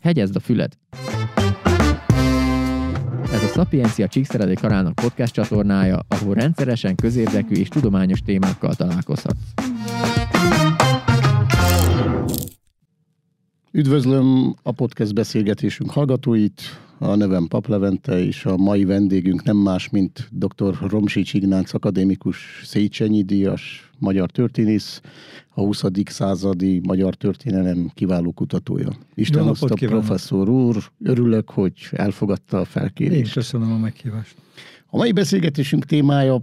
Hegyezd a füled! Ez a Sapiencia Csíkszeredé Karának podcast csatornája, ahol rendszeresen közérdekű és tudományos témákkal találkozhatsz. Üdvözlöm a podcast beszélgetésünk hallgatóit, a nevem Pap Levente, és a mai vendégünk nem más, mint dr. Romsics Ignác akadémikus Széchenyi díjas, magyar történész, a 20. századi magyar történelem kiváló kutatója. Isten hozta, professzor úr, örülök, hogy elfogadta a felkérést. Én köszönöm a meghívást. A mai beszélgetésünk témája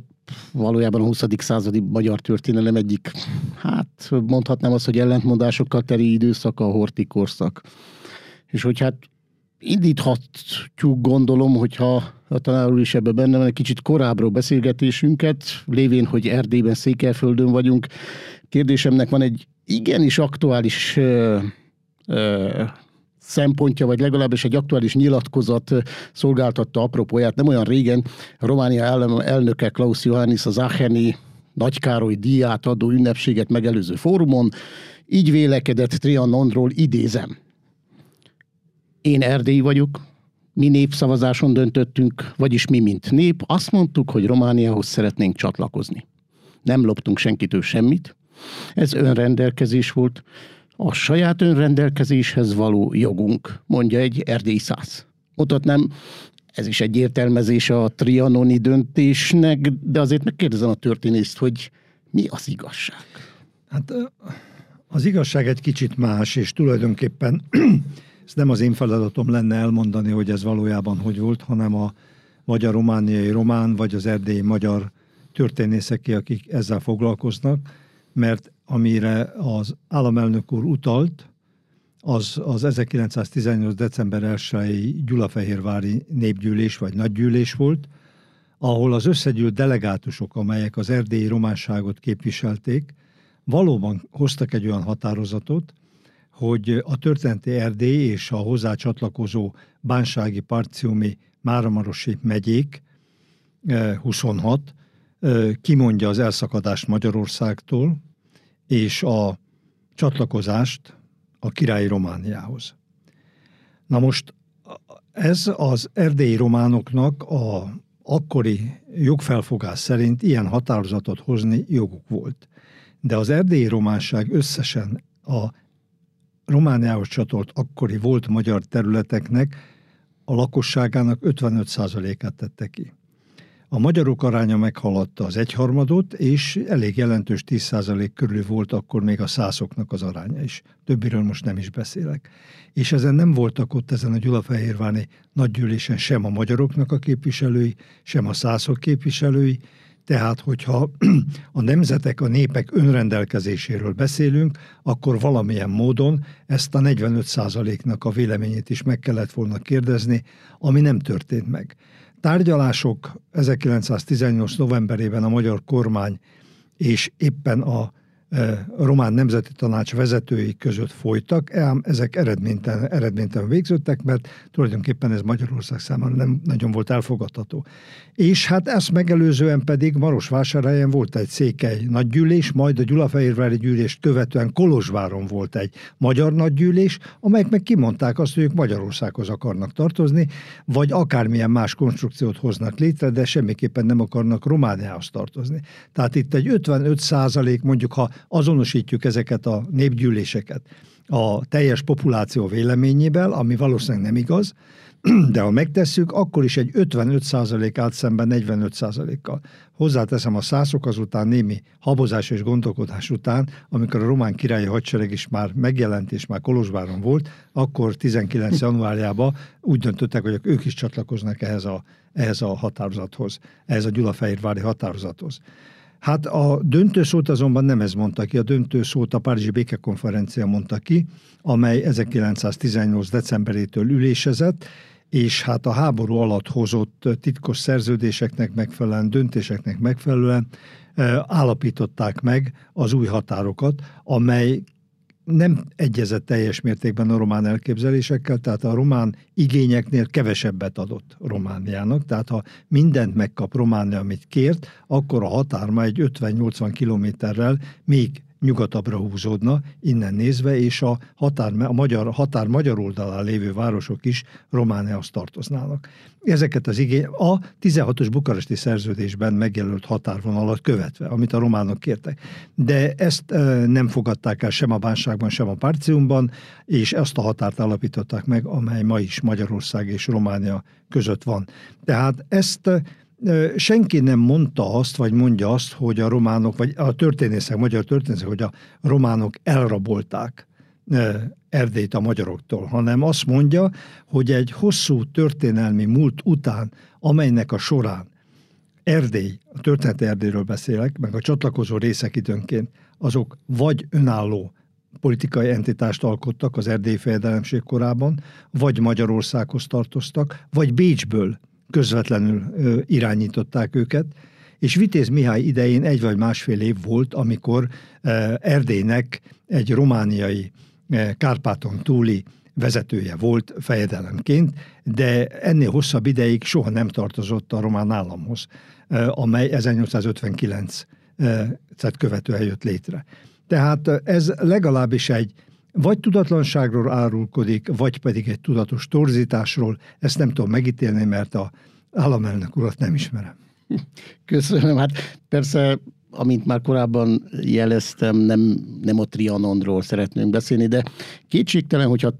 valójában a 20. századi magyar történelem egyik, hát mondhatnám azt, hogy ellentmondásokkal teli időszak, a horti korszak. És hogy hát indíthatjuk, gondolom, hogyha a tanár úr is ebben benne van, egy kicsit korábbról beszélgetésünket, lévén, hogy Erdélyben, Székelyföldön vagyunk. Kérdésemnek van egy igenis aktuális ö, ö, szempontja, vagy legalábbis egy aktuális nyilatkozat szolgáltatta apropóját. Nem olyan régen Románia elnöke Klaus Johannis az Acheni Nagykároly díját adó ünnepséget megelőző fórumon így vélekedett Trianonról idézem. Én Erdély vagyok, mi népszavazáson döntöttünk, vagyis mi, mint nép, azt mondtuk, hogy Romániához szeretnénk csatlakozni. Nem loptunk senkitől semmit, ez önrendelkezés volt, a saját önrendelkezéshez való jogunk, mondja egy erdély száz. Mutatnám, ez is egy értelmezés a trianoni döntésnek, de azért megkérdezem a történészt, hogy mi az igazság? Hát az igazság egy kicsit más, és tulajdonképpen ez nem az én feladatom lenne elmondani, hogy ez valójában hogy volt, hanem a magyar romániai román, vagy az erdélyi magyar történészeké, akik ezzel foglalkoznak, mert amire az államelnök úr utalt, az, az 1918. december 1-i Gyulafehérvári népgyűlés vagy nagygyűlés volt, ahol az összegyűlt delegátusok, amelyek az erdélyi románságot képviselték, valóban hoztak egy olyan határozatot, hogy a történeti Erdély és a hozzá csatlakozó bánsági, parciumi, Máramarosi megyék 26 eh, eh, kimondja az elszakadást Magyarországtól, és a csatlakozást a királyi Romániához. Na most ez az erdélyi románoknak a akkori jogfelfogás szerint ilyen határozatot hozni joguk volt. De az erdélyi románság összesen a Romániához csatolt akkori volt magyar területeknek a lakosságának 55%-át tette ki. A magyarok aránya meghaladta az egyharmadot, és elég jelentős 10% körül volt akkor még a szászoknak az aránya is. Többiről most nem is beszélek. És ezen nem voltak ott ezen a Gyulafehérváni nagygyűlésen sem a magyaroknak a képviselői, sem a szászok képviselői, tehát, hogyha a nemzetek, a népek önrendelkezéséről beszélünk, akkor valamilyen módon ezt a 45%-nak a véleményét is meg kellett volna kérdezni, ami nem történt meg. Tárgyalások 1918. novemberében a magyar kormány és éppen a Román Nemzeti Tanács vezetői között folytak, ám ezek eredménytelen, eredménytelen végződtek, mert tulajdonképpen ez Magyarország számára nem nagyon volt elfogadható. És hát ezt megelőzően pedig Marosvásárhelyen volt egy székely nagygyűlés, majd a Gyulafehérvári gyűlést követően Kolozsváron volt egy magyar nagygyűlés, amelyek meg kimondták azt, hogy ők Magyarországhoz akarnak tartozni, vagy akármilyen más konstrukciót hoznak létre, de semmiképpen nem akarnak Romániához tartozni. Tehát itt egy 55 százalék, mondjuk ha azonosítjuk ezeket a népgyűléseket a teljes populáció véleményével, ami valószínűleg nem igaz, de ha megtesszük, akkor is egy 55% állt szemben 45%-kal. Hozzáteszem a szászok azután némi habozás és gondolkodás után, amikor a román királyi hadsereg is már megjelent és már Kolozsváron volt, akkor 19. januárjában úgy döntöttek, hogy ők is csatlakoznak ehhez a, ehhez a határozathoz, ehhez a Gyulafehérvári határozathoz. Hát a döntőszót azonban nem ez mondta ki, a döntőszót a Párizsi Békekonferencia mondta ki, amely 1918. decemberétől ülésezett, és hát a háború alatt hozott titkos szerződéseknek megfelelően, döntéseknek megfelelően állapították meg az új határokat, amely nem egyezett teljes mértékben a román elképzelésekkel, tehát a román igényeknél kevesebbet adott Romániának, tehát ha mindent megkap Románia, amit kért, akkor a határ egy 50-80 kilométerrel még nyugatabbra húzódna, innen nézve, és a, határ, a magyar, határ magyar oldalán lévő városok is Romániához tartoznának. Ezeket az igény a 16-os bukaresti szerződésben megjelölt határvonalat követve, amit a románok kértek. De ezt e, nem fogadták el sem a bánságban, sem a Párciumban, és ezt a határt állapították meg, amely ma is Magyarország és Románia között van. Tehát ezt senki nem mondta azt, vagy mondja azt, hogy a románok, vagy a történészek, magyar történészek, hogy a románok elrabolták Erdélyt a magyaroktól, hanem azt mondja, hogy egy hosszú történelmi múlt után, amelynek a során Erdély, a történeti Erdélyről beszélek, meg a csatlakozó részek időnként, azok vagy önálló politikai entitást alkottak az erdélyi fejedelemség korában, vagy Magyarországhoz tartoztak, vagy Bécsből közvetlenül irányították őket, és Vitéz Mihály idején egy vagy másfél év volt, amikor Erdélynek egy romániai Kárpáton túli vezetője volt fejedelemként, de ennél hosszabb ideig soha nem tartozott a román államhoz, amely 1859-et követően jött létre. Tehát ez legalábbis egy vagy tudatlanságról árulkodik, vagy pedig egy tudatos torzításról. Ezt nem tudom megítélni, mert a államelnök urat nem ismerem. Köszönöm. Hát persze, amint már korábban jeleztem, nem, nem a Trianonról szeretnénk beszélni, de kétségtelen, hogyha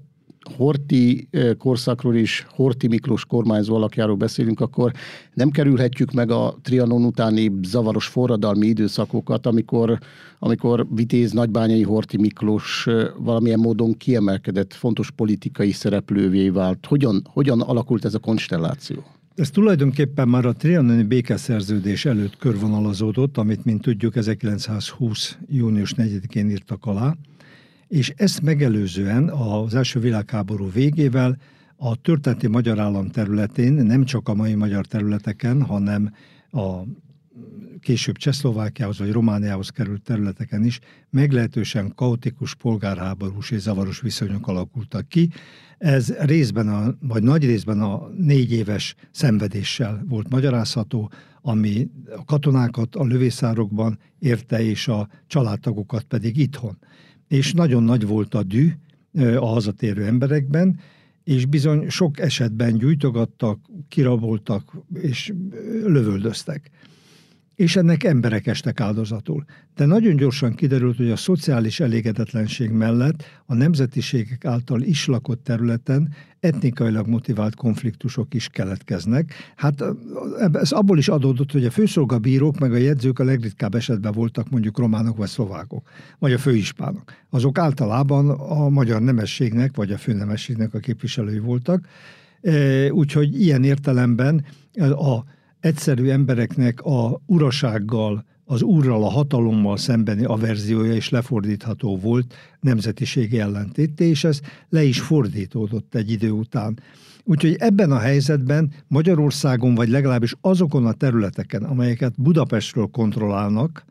Horti korszakról is, Horti Miklós kormányzó alakjáról beszélünk, akkor nem kerülhetjük meg a Trianon utáni zavaros forradalmi időszakokat, amikor, amikor Vitéz Nagybányai Horti Miklós valamilyen módon kiemelkedett, fontos politikai szereplővé vált. Hogyan, hogyan alakult ez a konstelláció? Ez tulajdonképpen már a trianoni békeszerződés előtt körvonalazódott, amit, mint tudjuk, 1920. június 4-én írtak alá, és ezt megelőzően az első világháború végével a történeti magyar állam területén, nem csak a mai magyar területeken, hanem a később Csehszlovákiához vagy Romániához került területeken is meglehetősen kaotikus polgárháborús és zavaros viszonyok alakultak ki. Ez részben, a, vagy nagy részben a négy éves szenvedéssel volt magyarázható, ami a katonákat a lövészárokban érte, és a családtagokat pedig itthon és nagyon nagy volt a dű a hazatérő emberekben, és bizony sok esetben gyújtogattak, kiraboltak és lövöldöztek és ennek emberek estek áldozatul. De nagyon gyorsan kiderült, hogy a szociális elégedetlenség mellett a nemzetiségek által is lakott területen etnikailag motivált konfliktusok is keletkeznek. Hát ez abból is adódott, hogy a főszolgabírók meg a jegyzők a legritkább esetben voltak mondjuk románok vagy szlovákok, vagy a főispánok. Azok általában a magyar nemességnek vagy a főnemességnek a képviselői voltak, úgyhogy ilyen értelemben a egyszerű embereknek a urasággal, az úrral, a hatalommal szembeni averziója is lefordítható volt nemzetiségi ellentéte, és ez le is fordítódott egy idő után. Úgyhogy ebben a helyzetben Magyarországon, vagy legalábbis azokon a területeken, amelyeket Budapestről kontrollálnak,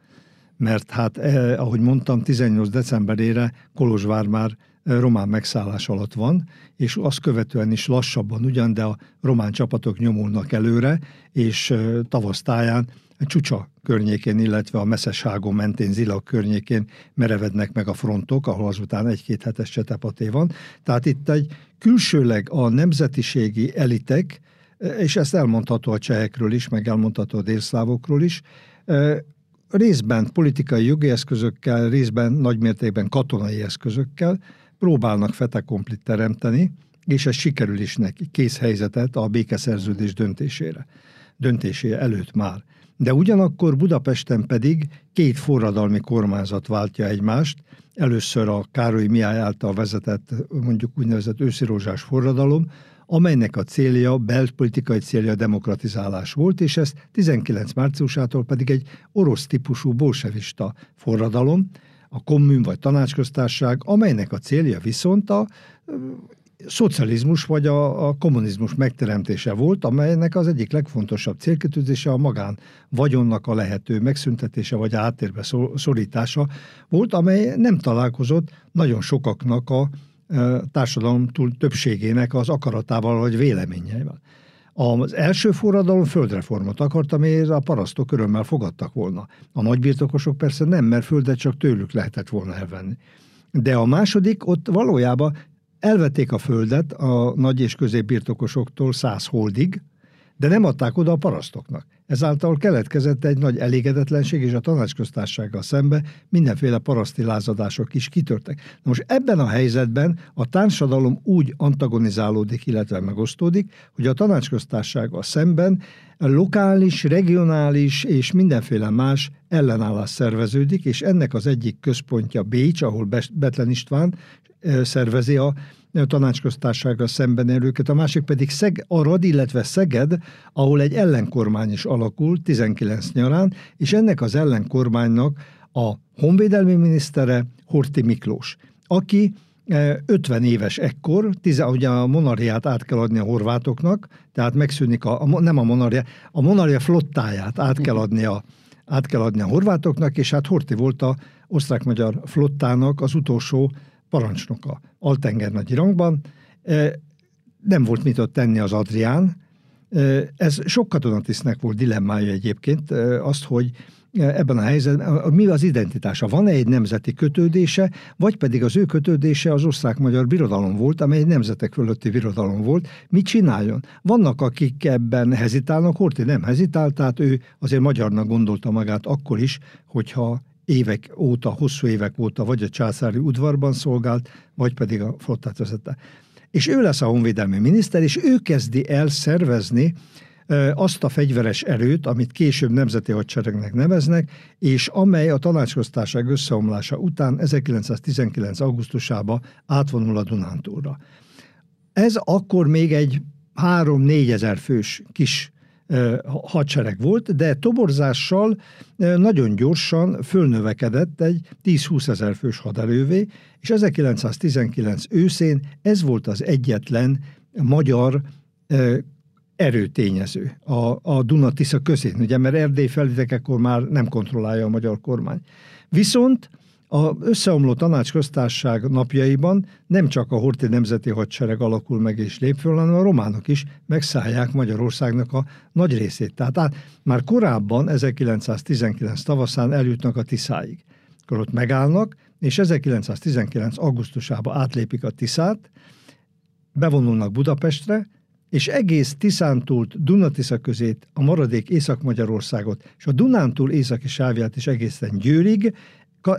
mert hát, eh, ahogy mondtam, 18 decemberére Kolozsvár már román megszállás alatt van, és azt követően is lassabban ugyan, de a román csapatok nyomulnak előre, és tavasztáján Csúcsa környékén, illetve a Messzesságon mentén Zila környékén merevednek meg a frontok, ahol azután egy-két hetes csetepaté van. Tehát itt egy külsőleg a nemzetiségi elitek, és ezt elmondható a csehekről is, meg elmondható a délszlávokról is, részben politikai jogi eszközökkel, részben nagymértékben katonai eszközökkel próbálnak fetekomplit teremteni, és ez sikerül is neki, kész helyzetet a békeszerződés döntésére, döntésére előtt már. De ugyanakkor Budapesten pedig két forradalmi kormányzat váltja egymást, először a Károly Miály által vezetett mondjuk úgynevezett őszirózsás forradalom, amelynek a célja, belpolitikai célja demokratizálás volt, és ez 19 márciusától pedig egy orosz típusú bolsevista forradalom, a kommun vagy tanácsköztárság, amelynek a célja viszont a szocializmus vagy a, a kommunizmus megteremtése volt, amelynek az egyik legfontosabb célkötőzése a magán vagyonnak a lehető megszüntetése vagy áttérbe szorítása volt, amely nem találkozott nagyon sokaknak a társadalom túl többségének az akaratával vagy véleményeivel. Az első forradalom földreformot akart, amiért a parasztok örömmel fogadtak volna. A nagybirtokosok persze nem, mert földet csak tőlük lehetett volna elvenni. De a második, ott valójában elvették a földet a nagy és középbirtokosoktól száz holdig, de nem adták oda a parasztoknak. Ezáltal keletkezett egy nagy elégedetlenség, és a tanácsköztársággal szembe mindenféle paraszti lázadások is kitörtek. Na most ebben a helyzetben a társadalom úgy antagonizálódik, illetve megosztódik, hogy a tanácsköztársággal szemben lokális, regionális és mindenféle más ellenállás szerveződik, és ennek az egyik központja Bécs, ahol Betlen István szervezi a tanácsköztársággal szemben erőket, a másik pedig Szeg, Arad, illetve Szeged, ahol egy ellenkormány is alakult 19 nyarán, és ennek az ellenkormánynak a honvédelmi minisztere Horti Miklós, aki 50 éves ekkor, tize, ugye a monarhiát át kell adni a horvátoknak, tehát megszűnik a, a nem a monarhia, a monarhia flottáját át kell adni a, át kell adni a horvátoknak, és hát Horti volt a osztrák-magyar flottának az utolsó parancsnoka altengernagy rangban, nem volt mit ott tenni az Adrián. Ez sok katonatisztnek volt dilemmája egyébként, azt, hogy ebben a helyzetben mi az identitása? Van-e egy nemzeti kötődése, vagy pedig az ő kötődése az osztrák-magyar birodalom volt, amely egy nemzetek fölötti birodalom volt. Mit csináljon? Vannak, akik ebben hezitálnak, Horti nem hezitált, tehát ő azért magyarnak gondolta magát akkor is, hogyha évek óta, hosszú évek óta vagy a császári udvarban szolgált, vagy pedig a flottát vezette. És ő lesz a honvédelmi miniszter, és ő kezdi el szervezni azt a fegyveres erőt, amit később nemzeti hadseregnek neveznek, és amely a tanácsköztárság összeomlása után 1919. augusztusában átvonul a Dunántúra. Ez akkor még egy 3-4 ezer fős kis hadsereg volt, de toborzással nagyon gyorsan fölnövekedett egy 10-20 ezer fős haderővé, és 1919 őszén ez volt az egyetlen magyar erőtényező a, a Duna-Tisza közén, ugye, mert Erdély felvidékekor már nem kontrollálja a magyar kormány. Viszont a összeomló tanácsköztárság napjaiban nem csak a Horti Nemzeti Hadsereg alakul meg és lép föl, hanem a románok is megszállják Magyarországnak a nagy részét. Tehát át, már korábban, 1919 tavaszán eljutnak a Tiszáig. Akkor ott megállnak, és 1919 augusztusában átlépik a Tiszát, bevonulnak Budapestre, és egész Tiszántúlt Dunatisza közét, a maradék Észak-Magyarországot és a Dunántúl északi sávját is egészen Győrig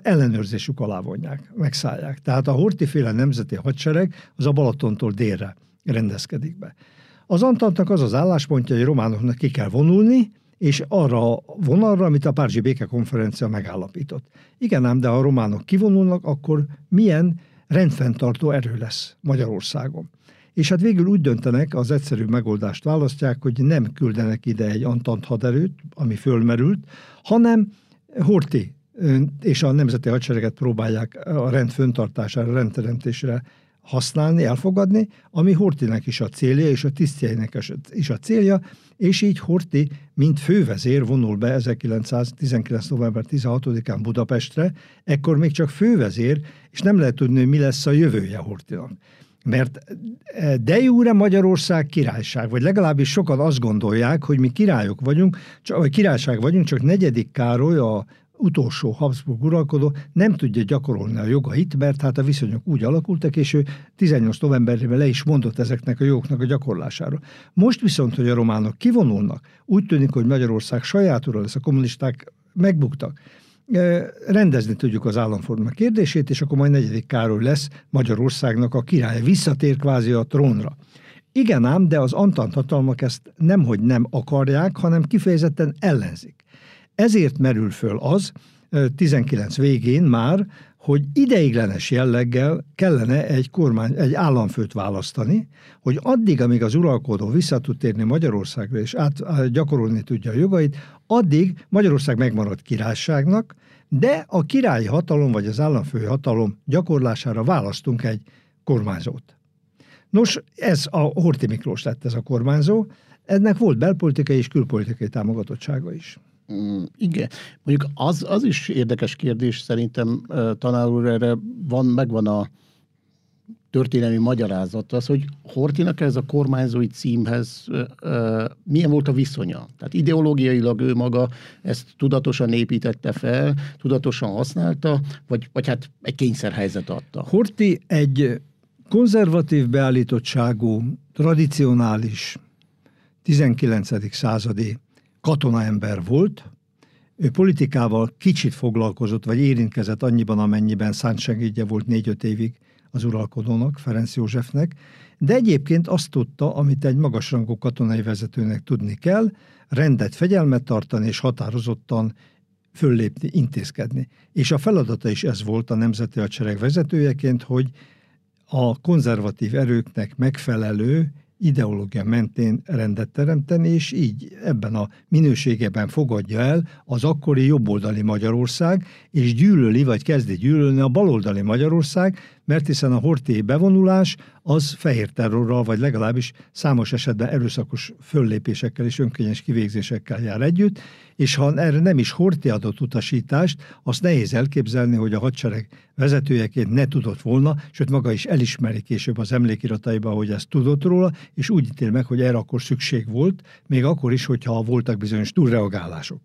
ellenőrzésük alá vonják, megszállják. Tehát a hortiféle nemzeti hadsereg az a Balatontól délre rendezkedik be. Az Antantnak az az álláspontja, hogy a románoknak ki kell vonulni, és arra a vonalra, amit a Párizsi Békekonferencia megállapított. Igen ám, de ha a románok kivonulnak, akkor milyen rendfenntartó erő lesz Magyarországon. És hát végül úgy döntenek, az egyszerű megoldást választják, hogy nem küldenek ide egy Antant haderőt, ami fölmerült, hanem Horti és a nemzeti hadsereget próbálják a rend föntartására, rendteremtésre használni, elfogadni, ami Hortinek is a célja, és a tisztjeinek is a célja, és így Horti, mint fővezér vonul be 1919. november 16-án Budapestre, ekkor még csak fővezér, és nem lehet tudni, hogy mi lesz a jövője Hortinak. Mert de jure Magyarország királyság, vagy legalábbis sokan azt gondolják, hogy mi királyok vagyunk, vagy királyság vagyunk, csak negyedik Károly, a utolsó Habsburg uralkodó nem tudja gyakorolni a jogait, mert hát a viszonyok úgy alakultak, és ő 18 novemberében le is mondott ezeknek a jogoknak a gyakorlásáról. Most viszont, hogy a románok kivonulnak, úgy tűnik, hogy Magyarország sajátúra lesz, a kommunisták megbuktak, rendezni tudjuk az államforma kérdését, és akkor majd negyedik Károly lesz Magyarországnak a király. Visszatér kvázi a trónra. Igen ám, de az Antant hatalmak ezt nemhogy nem akarják, hanem kifejezetten ellenzik. Ezért merül föl az, 19 végén már, hogy ideiglenes jelleggel kellene egy kormány, egy államfőt választani, hogy addig, amíg az uralkodó vissza tud térni Magyarországra és át, gyakorolni tudja a jogait, addig Magyarország megmarad királyságnak, de a királyi hatalom vagy az államfői hatalom gyakorlására választunk egy kormányzót. Nos, ez a Horti Miklós lett ez a kormányzó, ennek volt belpolitikai és külpolitikai támogatottsága is. Mm, igen. Mondjuk az, az is érdekes kérdés szerintem, tanár úr, erre van, megvan a történelmi magyarázat az, hogy Hortinak ez a kormányzói címhez milyen volt a viszonya. Tehát ideológiailag ő maga ezt tudatosan építette fel, tudatosan használta, vagy, vagy hát egy kényszerhelyzet adta. Horti egy konzervatív beállítottságú, tradicionális 19. századi katonaember volt, ő politikával kicsit foglalkozott, vagy érintkezett annyiban, amennyiben szántsegédje volt négy-öt évig az uralkodónak, Ferenc Józsefnek, de egyébként azt tudta, amit egy magasrangú katonai vezetőnek tudni kell, rendet, fegyelmet tartani és határozottan föllépni, intézkedni. És a feladata is ez volt a Nemzeti Hadsereg vezetőjeként, hogy a konzervatív erőknek megfelelő ideológia mentén rendet teremteni, és így ebben a minőségeben fogadja el az akkori jobboldali Magyarország, és gyűlöli, vagy kezdi gyűlölni a baloldali Magyarország, mert hiszen a horti bevonulás az fehér terrorral, vagy legalábbis számos esetben erőszakos föllépésekkel és önkényes kivégzésekkel jár együtt, és ha erre nem is horti adott utasítást, azt nehéz elképzelni, hogy a hadsereg vezetőjeként ne tudott volna, sőt maga is elismeri később az emlékirataiban, hogy ezt tudott róla, és úgy ítél meg, hogy erre akkor szükség volt, még akkor is, hogyha voltak bizonyos túlreagálások.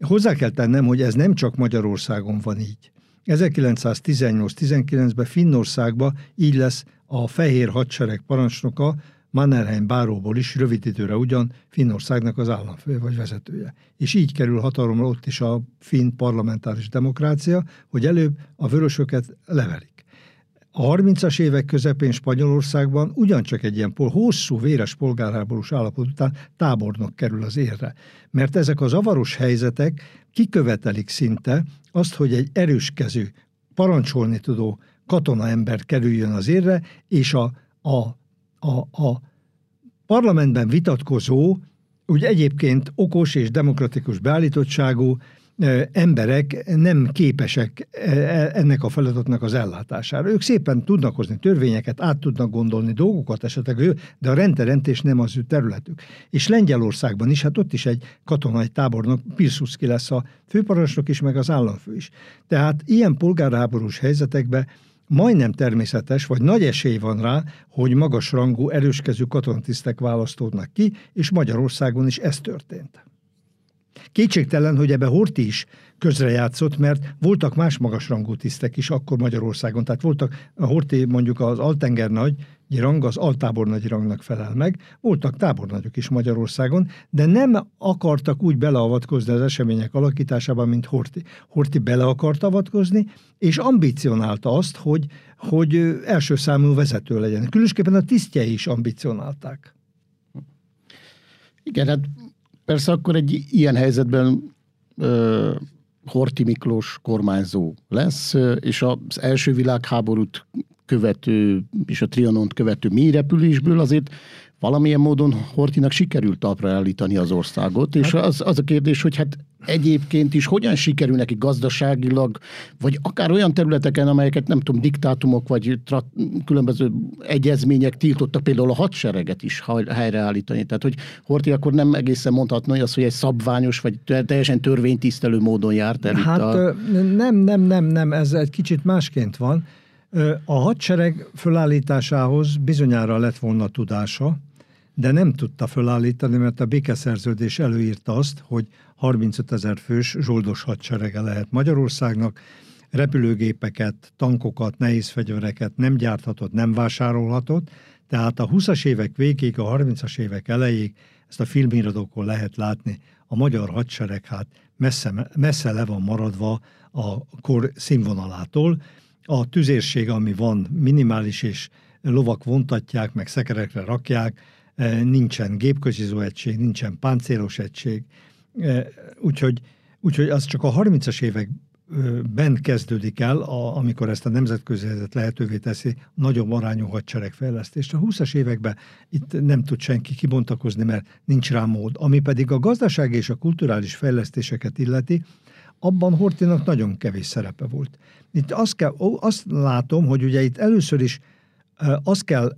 Hozzá kell tennem, hogy ez nem csak Magyarországon van így. 1918-19-ben Finnországban így lesz a fehér hadsereg parancsnoka, Mannerheim báróból is rövid időre ugyan Finnországnak az államfő vagy vezetője. És így kerül hatalomra ott is a finn parlamentáris demokrácia, hogy előbb a vörösöket levelik. A 30-as évek közepén Spanyolországban ugyancsak egy ilyen hosszú, véres polgárháborús állapot után tábornok kerül az érre. Mert ezek az avaros helyzetek kikövetelik szinte azt, hogy egy erőskező, parancsolni tudó katonaember kerüljön az érre, és a, a, a, a parlamentben vitatkozó, úgy egyébként okos és demokratikus beállítottságú emberek nem képesek ennek a feladatnak az ellátására. Ők szépen tudnak hozni törvényeket, át tudnak gondolni dolgokat esetleg, de a rendteremtés nem az ő területük. És Lengyelországban is, hát ott is egy katonai tábornok, Pilsudski lesz a főparancsnok is, meg az államfő is. Tehát ilyen polgárháborús helyzetekben majdnem természetes, vagy nagy esély van rá, hogy magas rangú, erőskező katonatisztek választódnak ki, és Magyarországon is ez történt. Kétségtelen, hogy ebbe Horti is közrejátszott, mert voltak más magasrangú tisztek is akkor Magyarországon. Tehát voltak, a Horti mondjuk az Altenger nagy rang, az altábornagy rangnak felel meg, voltak tábornagyok is Magyarországon, de nem akartak úgy beleavatkozni az események alakításában, mint Horti. Horti bele akart avatkozni, és ambicionálta azt, hogy, hogy első számú vezető legyen. Különösképpen a tisztjei is ambicionálták. Igen, hát Persze akkor egy ilyen helyzetben ö, Horti Miklós kormányzó lesz, és az első világháborút követő és a Trianont követő mélyrepülésből azért valamilyen módon Hortinak sikerült talpra állítani az országot, és hát- az, az a kérdés, hogy hát egyébként is hogyan sikerül neki gazdaságilag, vagy akár olyan területeken, amelyeket nem tudom, diktátumok vagy tra- különböző egyezmények tiltottak például a hadsereget is helyreállítani. Tehát, hogy Horti akkor nem egészen mondhatna az, hogy egy szabványos vagy teljesen törvénytisztelő módon járt el hát, a... nem, nem, nem, nem, ez egy kicsit másként van. A hadsereg fölállításához bizonyára lett volna tudása, de nem tudta fölállítani, mert a békeszerződés előírta azt, hogy 35 ezer fős zsoldos hadserege lehet Magyarországnak, repülőgépeket, tankokat, nehéz fegyvereket nem gyárthatott, nem vásárolhatott, tehát a 20-as évek végéig, a 30-as évek elejéig ezt a filmiradókon lehet látni, a magyar hadsereg hát messze, messze le van maradva a kor színvonalától. A tüzérség, ami van, minimális, és lovak vontatják, meg szekerekre rakják, e, nincsen gépkocsizó egység, nincsen páncélos egység, e, úgyhogy, úgyhogy az csak a 30-as évek bent kezdődik el, a, amikor ezt a nemzetközi helyzet lehetővé teszi nagyobb arányú hadseregfejlesztést. A 20-as években itt nem tud senki kibontakozni, mert nincs rá mód. Ami pedig a gazdasági és a kulturális fejlesztéseket illeti, abban Hortinak nagyon kevés szerepe volt. Itt azt, kell, azt látom, hogy ugye itt először is azt kell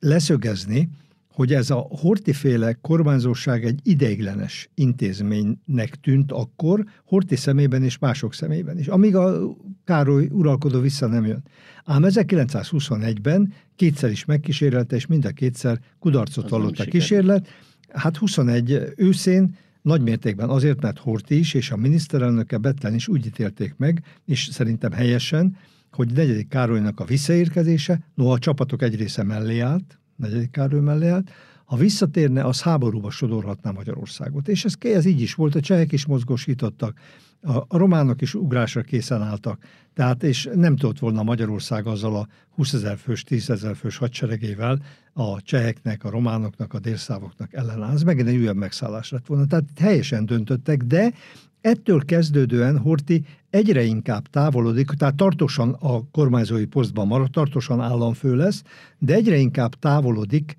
leszögezni, hogy ez a hortiféle kormányzóság egy ideiglenes intézménynek tűnt akkor, Horti szemében és mások szemében is, amíg a Károly uralkodó vissza nem jön. Ám 1921-ben kétszer is megkísérlelte, és mind a kétszer kudarcot vallott a kísérlet. Hát 21 őszén nagy mértékben azért, mert Horti is és a miniszterelnöke Betlen is úgy ítélték meg, és szerintem helyesen, hogy negyedik Károlynak a visszaérkezése, noha a csapatok egy része mellé állt, negyedik Károly mellé állt, ha visszatérne, az háborúba sodorhatná Magyarországot. És ez, ez így is volt, a csehek is mozgósítottak, a, románok is ugrásra készen álltak. Tehát, és nem tudott volna Magyarország azzal a 20 ezer fős, 10 ezer fős hadseregével a cseheknek, a románoknak, a délszávoknak ellenáll. Ez megint egy újabb megszállás lett volna. Tehát helyesen döntöttek, de ettől kezdődően Horti egyre inkább távolodik, tehát tartósan a kormányzói posztban marad, tartósan államfő lesz, de egyre inkább távolodik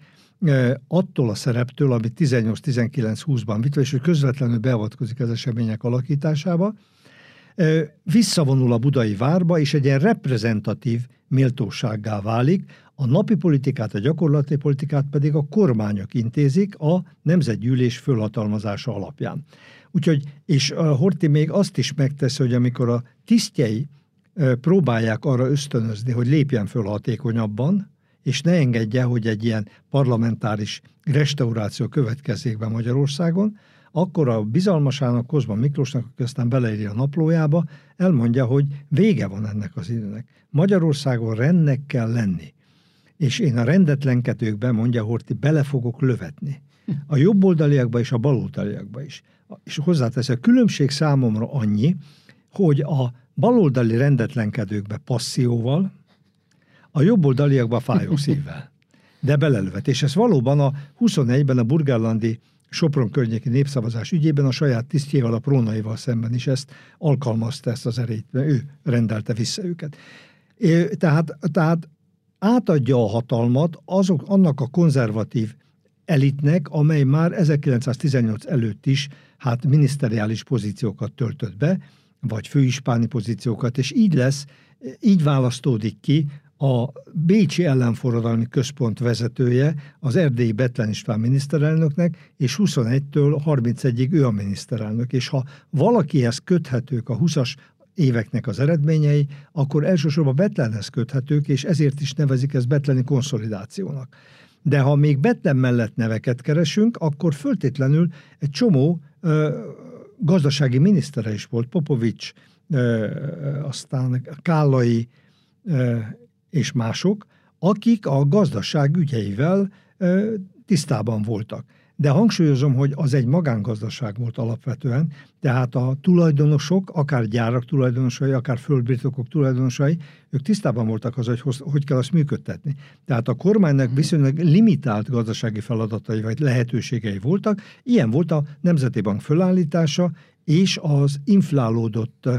attól a szereptől, amit 18-19-20-ban vitt, és hogy közvetlenül beavatkozik az események alakításába, visszavonul a budai várba, és egy ilyen reprezentatív méltósággá válik, a napi politikát, a gyakorlati politikát pedig a kormányok intézik a nemzetgyűlés fölhatalmazása alapján. Úgyhogy, és Horti még azt is megteszi, hogy amikor a tisztjei próbálják arra ösztönözni, hogy lépjen föl hatékonyabban, és ne engedje, hogy egy ilyen parlamentáris restauráció következzék be Magyarországon, akkor a bizalmasának, Kozma Miklósnak, aki aztán beleírja a naplójába, elmondja, hogy vége van ennek az időnek. Magyarországon rendnek kell lenni. És én a rendetlenkedőkben, mondja Horti, bele fogok lövetni. A jobboldaliakba és a baloldaliakba is. És hozzátesz, a különbség számomra annyi, hogy a baloldali rendetlenkedőkbe passzióval, a jobboldaliakba fájó szívvel. De belelövet. És ez valóban a 21-ben a burgerlandi Sopron környéki népszavazás ügyében a saját tisztjével, a prónaival szemben is ezt alkalmazta ezt az erét, mert ő rendelte vissza őket. É, tehát, tehát átadja a hatalmat azok, annak a konzervatív elitnek, amely már 1918 előtt is hát miniszteriális pozíciókat töltött be, vagy főispáni pozíciókat, és így lesz, így választódik ki a Bécsi ellenforradalmi központ vezetője, az erdélyi Betlen István miniszterelnöknek, és 21-től 31-ig ő a miniszterelnök. És ha valakihez köthetők a 20-as éveknek az eredményei, akkor elsősorban Betlenhez köthetők, és ezért is nevezik ezt Betleni konszolidációnak. De ha még Betlen mellett neveket keresünk, akkor föltétlenül egy csomó ö, gazdasági minisztere is volt, Popovics, ö, aztán Kállai, ö, és mások, akik a gazdaság ügyeivel tisztában voltak. De hangsúlyozom, hogy az egy magángazdaság volt alapvetően, tehát a tulajdonosok, akár gyárak tulajdonosai, akár földbirtokok tulajdonosai, ők tisztában voltak az, hogy hogy kell azt működtetni. Tehát a kormánynak viszonylag limitált gazdasági feladatai vagy lehetőségei voltak. Ilyen volt a Nemzeti Bank fölállítása és az inflálódott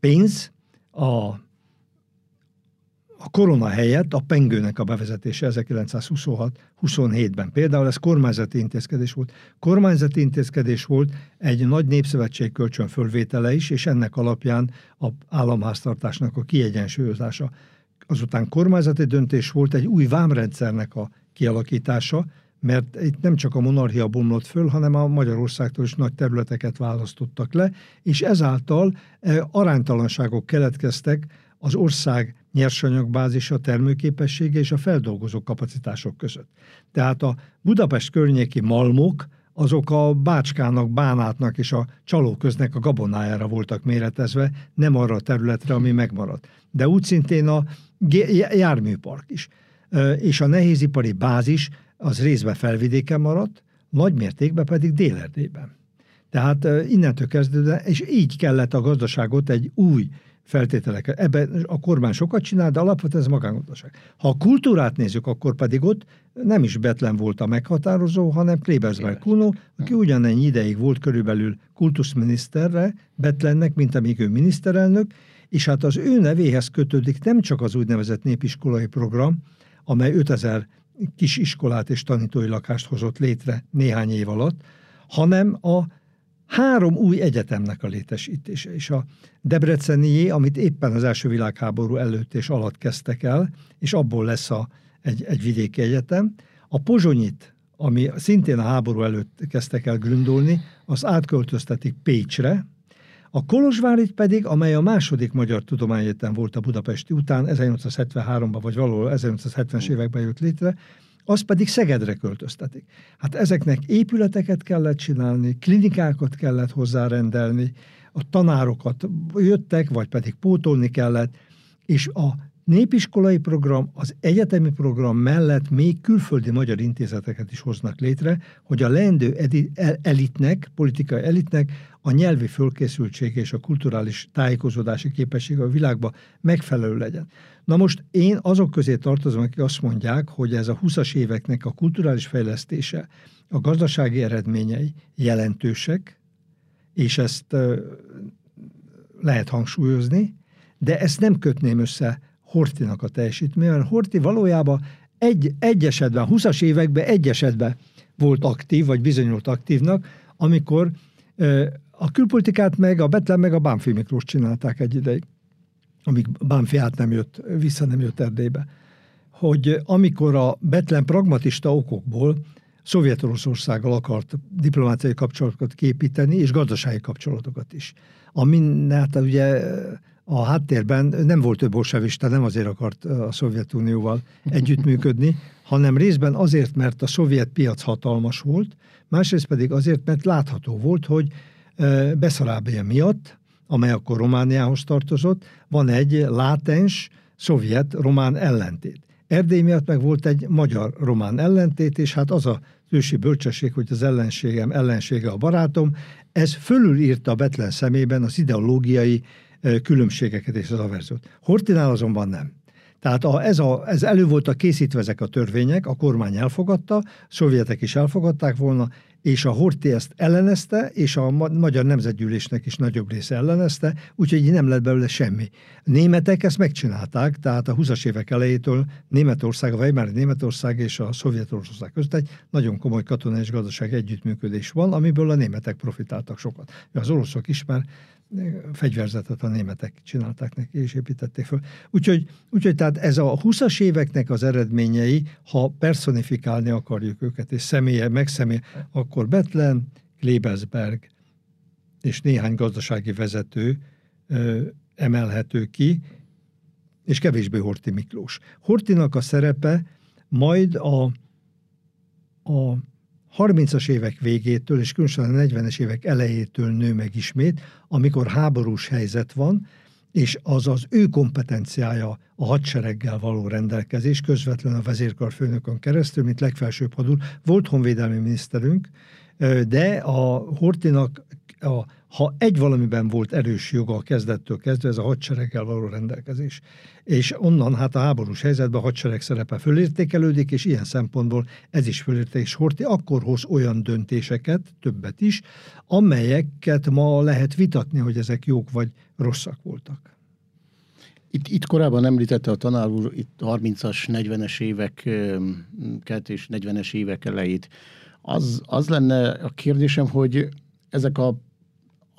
pénz, a a korona helyett a pengőnek a bevezetése 1926-27-ben. Például ez kormányzati intézkedés volt. Kormányzati intézkedés volt egy nagy népszövetség kölcsön fölvétele is, és ennek alapján a államháztartásnak a kiegyensúlyozása. Azután kormányzati döntés volt egy új vámrendszernek a kialakítása, mert itt nem csak a monarchia bomlott föl, hanem a Magyarországtól is nagy területeket választottak le, és ezáltal eh, aránytalanságok keletkeztek az ország nyersanyagbázisa, termőképessége és a feldolgozó kapacitások között. Tehát a Budapest környéki malmok, azok a Bácskának, Bánátnak és a Csalóköznek a gabonájára voltak méretezve, nem arra a területre, ami megmaradt. De úgy szintén a járműpark is. És a nehézipari bázis az részben felvidéken maradt, nagy mértékben pedig Délerdében. Tehát innentől kezdve, és így kellett a gazdaságot egy új feltételeket. Ebben a kormány sokat csinál, de alapvetően ez magángazdaság. Ha a kultúrát nézzük, akkor pedig ott nem is Betlen volt a meghatározó, hanem Klebersberg Kuno, aki ugyanennyi ideig volt körülbelül kultuszminiszterre Betlennek, mint amíg ő miniszterelnök, és hát az ő nevéhez kötődik nem csak az úgynevezett népiskolai program, amely 5000 kis iskolát és tanítói lakást hozott létre néhány év alatt, hanem a három új egyetemnek a létesítése. És a Debrecenié, amit éppen az első világháború előtt és alatt kezdtek el, és abból lesz a, egy, egy vidéki egyetem. A pozsonyit, ami szintén a háború előtt kezdtek el gründolni, az átköltöztetik Pécsre, a Kolozsvárit pedig, amely a második magyar tudományegyetem volt a budapesti után, 1873-ban vagy valahol 1870-es években jött létre, az pedig Szegedre költöztetik. Hát ezeknek épületeket kellett csinálni, klinikákat kellett hozzárendelni, a tanárokat jöttek, vagy pedig pótolni kellett, és a népiskolai program, az egyetemi program mellett még külföldi magyar intézeteket is hoznak létre, hogy a leendő elitnek, politikai elitnek a nyelvi fölkészültség és a kulturális tájékozódási képessége a világban megfelelő legyen. Na most én azok közé tartozom, akik azt mondják, hogy ez a 20-as éveknek a kulturális fejlesztése, a gazdasági eredményei jelentősek, és ezt lehet hangsúlyozni, de ezt nem kötném össze Hortinak a teljesítménye, mert Horti valójában egy, egy esetben, 20-as években egy esetben volt aktív, vagy bizonyult aktívnak, amikor a külpolitikát meg a Betlen meg a Bánfi Miklós csinálták egy ideig, amíg Bánfi át nem jött, vissza nem jött Erdélybe. Hogy amikor a Betlen pragmatista okokból Szovjet-Oroszországgal akart diplomáciai kapcsolatokat képíteni, és gazdasági kapcsolatokat is. Amin hát ugye a háttérben nem volt több bolsevista, nem azért akart a Szovjetunióval együttműködni, hanem részben azért, mert a szovjet piac hatalmas volt, másrészt pedig azért, mert látható volt, hogy Beszarábia miatt, amely akkor Romániához tartozott, van egy látens szovjet-román ellentét. Erdély miatt meg volt egy magyar-román ellentét, és hát az a ősi bölcsesség, hogy az ellenségem ellensége a barátom, ez fölülírta a Betlen szemében az ideológiai különbségeket és az averziót. Hortinál azonban nem. Tehát a, ez, a, ez elő voltak készítve ezek a törvények, a kormány elfogadta, szovjetek is elfogadták volna, és a Horti ezt ellenezte, és a Magyar Nemzetgyűlésnek is nagyobb része ellenezte, úgyhogy nem lett belőle semmi. A németek ezt megcsinálták, tehát a 20-as évek elejétől Németország, a Weimar Németország és a Szovjetország között egy nagyon komoly katonai és gazdasági együttműködés van, amiből a németek profitáltak sokat. Az oroszok is már fegyverzetet a németek csinálták neki és építették föl. Úgyhogy, úgyhogy tehát ez a 20-as éveknek az eredményei, ha personifikálni akarjuk őket, és személye, megszemély, akkor Betlen, Klebelsberg és néhány gazdasági vezető ö, emelhető ki, és kevésbé Horti Miklós. Hortinak a szerepe majd a, a 30-as évek végétől, és különösen a 40-es évek elejétől nő meg ismét, amikor háborús helyzet van, és az az ő kompetenciája a hadsereggel való rendelkezés, közvetlen a vezérkarfőnökön keresztül, mint legfelsőbb hadúr. Volt honvédelmi miniszterünk, de a Hortinak a ha egy valamiben volt erős joga a kezdettől kezdve, ez a hadsereggel való rendelkezés. És onnan hát a háborús helyzetben a hadsereg szerepe fölértékelődik, és ilyen szempontból ez is fölérték, és Horti akkor hoz olyan döntéseket, többet is, amelyeket ma lehet vitatni, hogy ezek jók vagy rosszak voltak. Itt, itt korábban említette a tanár úr itt 30-as, 40-es éveket és 40-es évek elejét. Az, az lenne a kérdésem, hogy ezek a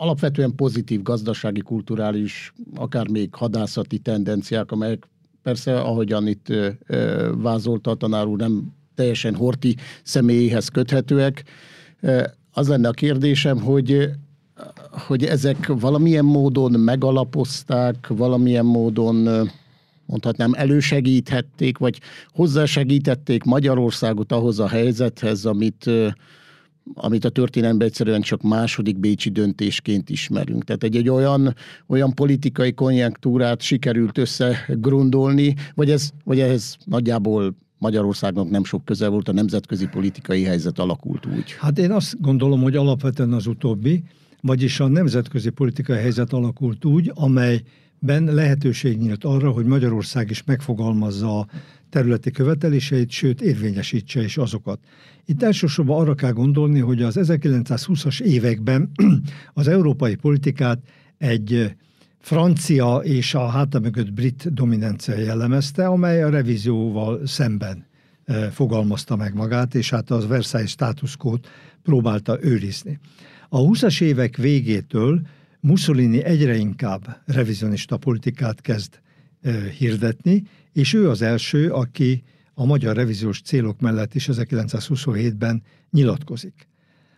alapvetően pozitív gazdasági, kulturális, akár még hadászati tendenciák, amelyek persze, ahogyan itt vázolta a tanár úr, nem teljesen horti személyéhez köthetőek. Az lenne a kérdésem, hogy hogy ezek valamilyen módon megalapozták, valamilyen módon mondhatnám elősegíthették, vagy hozzásegítették Magyarországot ahhoz a helyzethez, amit amit a történelemben egyszerűen csak második bécsi döntésként ismerünk. Tehát egy, egy olyan, olyan politikai konjunktúrát sikerült összegrundolni, vagy ez, vagy ez nagyjából Magyarországnak nem sok közel volt, a nemzetközi politikai helyzet alakult úgy. Hát én azt gondolom, hogy alapvetően az utóbbi, vagyis a nemzetközi politikai helyzet alakult úgy, amelyben lehetőség nyílt arra, hogy Magyarország is megfogalmazza területi követeléseit, sőt érvényesítse is azokat. Itt elsősorban arra kell gondolni, hogy az 1920-as években az európai politikát egy francia és a háta mögött brit dominancia jellemezte, amely a revízióval szemben fogalmazta meg magát, és hát az Versailles státuszkót próbálta őrizni. A 20-as évek végétől Mussolini egyre inkább revizionista politikát kezd hirdetni, és ő az első, aki a magyar revíziós célok mellett is 1927-ben nyilatkozik.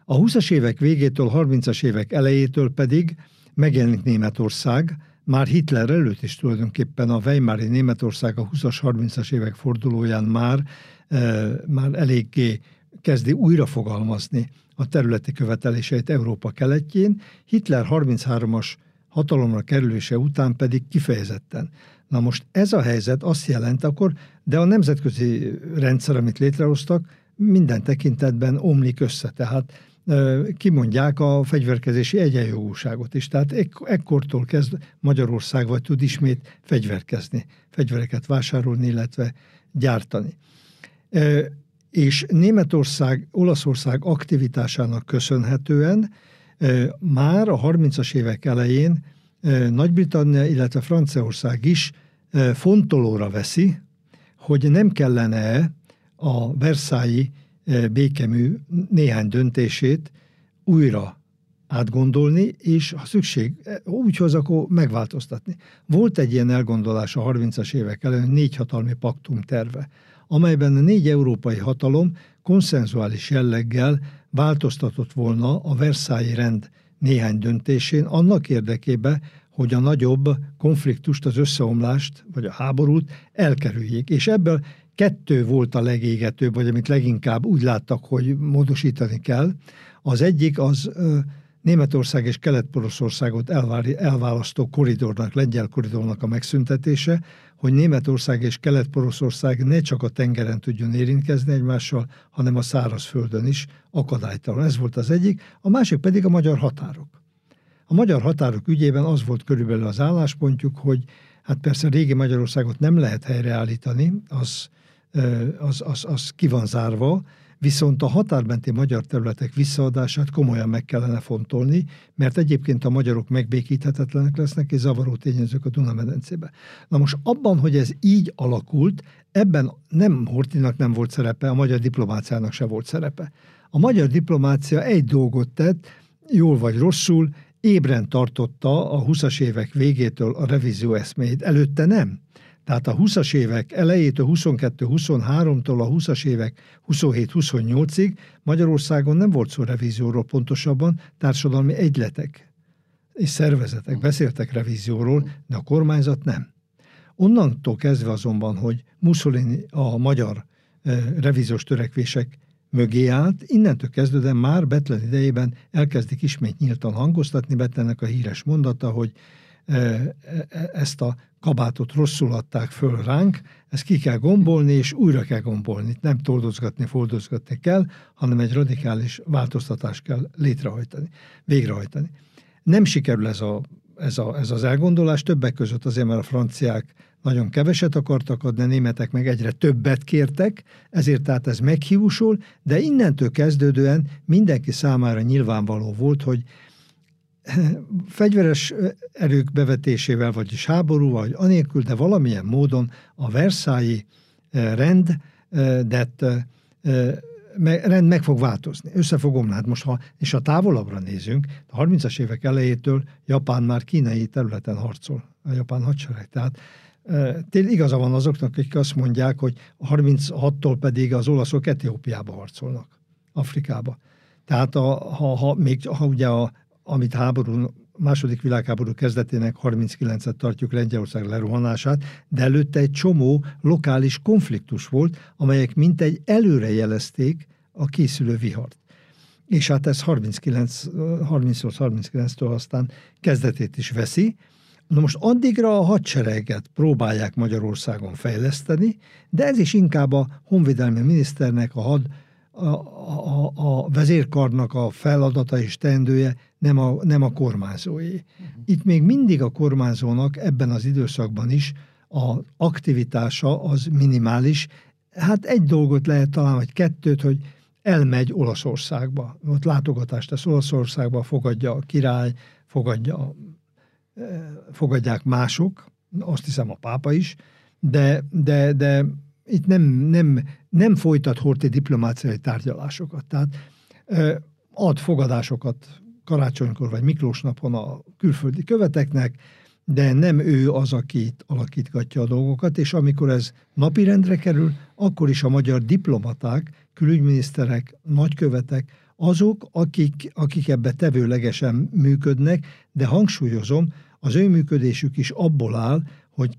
A 20-as évek végétől, 30-as évek elejétől pedig megjelenik Németország, már Hitler előtt is tulajdonképpen a Weimári Németország a 20-as, 30-as évek fordulóján már, e, már eléggé kezdi újrafogalmazni a területi követeléseit Európa keletjén, Hitler 33-as hatalomra kerülése után pedig kifejezetten. Na most ez a helyzet azt jelent akkor, de a nemzetközi rendszer, amit létrehoztak, minden tekintetben omlik össze. Tehát kimondják a fegyverkezési egyenjogúságot is. Tehát ek- ekkortól kezd Magyarország vagy tud ismét fegyverkezni, fegyvereket vásárolni, illetve gyártani. És Németország, Olaszország aktivitásának köszönhetően már a 30-as évek elején Nagy-Britannia, illetve Franciaország is fontolóra veszi, hogy nem kellene a Versailles békemű néhány döntését újra átgondolni, és ha szükség, úgy hoz, akkor megváltoztatni. Volt egy ilyen elgondolás a 30-as évek előtt, négy hatalmi paktum terve, amelyben a négy európai hatalom konszenzuális jelleggel változtatott volna a Versailles rend néhány döntésén, annak érdekében, hogy a nagyobb konfliktust, az összeomlást, vagy a háborút elkerüljék. És ebből kettő volt a legégetőbb, vagy amit leginkább úgy láttak, hogy módosítani kell. Az egyik az Németország és Kelet-Poroszországot elválasztó koridornak, lengyel koridornak a megszüntetése, hogy Németország és Kelet-Poroszország ne csak a tengeren tudjon érintkezni egymással, hanem a szárazföldön is akadálytalan. Ez volt az egyik. A másik pedig a magyar határok. A magyar határok ügyében az volt körülbelül az álláspontjuk, hogy hát persze régi Magyarországot nem lehet helyreállítani, az, az, az, az ki van zárva, viszont a határmenti magyar területek visszaadását komolyan meg kellene fontolni, mert egyébként a magyarok megbékíthetetlenek lesznek, és zavaró tényezők a Duna-medencébe. Na most abban, hogy ez így alakult, ebben nem Hortinak nem volt szerepe, a magyar diplomáciának se volt szerepe. A magyar diplomácia egy dolgot tett, jól vagy rosszul, ébren tartotta a 20-as évek végétől a revízió eszméjét, előtte nem. Tehát a 20-as évek elejétől 22-23-tól a 20-as évek 27-28-ig Magyarországon nem volt szó revízióról, pontosabban társadalmi egyletek és szervezetek beszéltek revízióról, de a kormányzat nem. Onnantól kezdve azonban, hogy Mussolini a magyar eh, revíziós törekvések mögé állt, innentől kezdődően már Betlen idejében elkezdik ismét nyíltan hangoztatni, Betlennek a híres mondata, hogy e, e, e, ezt a kabátot rosszul adták föl ránk, ezt ki kell gombolni, és újra kell gombolni. Nem toldozgatni, fordozgatni kell, hanem egy radikális változtatást kell létrehajtani, végrehajtani. Nem sikerül ez, a, ez, a, ez az elgondolás, többek között azért, mert a franciák nagyon keveset akartak adni, a németek meg egyre többet kértek, ezért tehát ez meghiúsul, de innentől kezdődően mindenki számára nyilvánvaló volt, hogy fegyveres erők bevetésével, vagyis háború, vagy anélkül, de valamilyen módon a Versailles rend, de rend meg fog változni, össze fog omlani. Hát most ha, és ha távolabbra nézünk, a 30-as évek elejétől Japán már kínai területen harcol, a japán hadsereg. Tehát Tényleg igaza van azoknak, akik azt mondják, hogy 36-tól pedig az olaszok Etiópiába harcolnak, Afrikába. Tehát a, ha, ha, még, ha ugye a, amit háború, második világháború kezdetének 39-et tartjuk Lengyelország lerohanását, de előtte egy csomó lokális konfliktus volt, amelyek mintegy előre jelezték a készülő vihart. És hát ez 39, 38-39-től aztán kezdetét is veszi, Na most addigra a hadsereget próbálják Magyarországon fejleszteni, de ez is inkább a honvédelmi miniszternek, a, had, a, a, a vezérkarnak a feladata és teendője, nem a, nem a kormányzói. Uh-huh. Itt még mindig a kormányzónak ebben az időszakban is a aktivitása az minimális. Hát egy dolgot lehet talán, vagy kettőt, hogy elmegy Olaszországba. Ott látogatást tesz Olaszországba, fogadja a király, fogadja a fogadják mások, azt hiszem a pápa is, de, de, de itt nem, nem, nem folytat Horti diplomáciai tárgyalásokat. Tehát ad fogadásokat karácsonykor vagy Miklós napon a külföldi követeknek, de nem ő az, aki itt alakítgatja a dolgokat, és amikor ez napirendre kerül, akkor is a magyar diplomaták, külügyminiszterek, nagykövetek, azok, akik, akik ebbe tevőlegesen működnek, de hangsúlyozom, az ő működésük is abból áll, hogy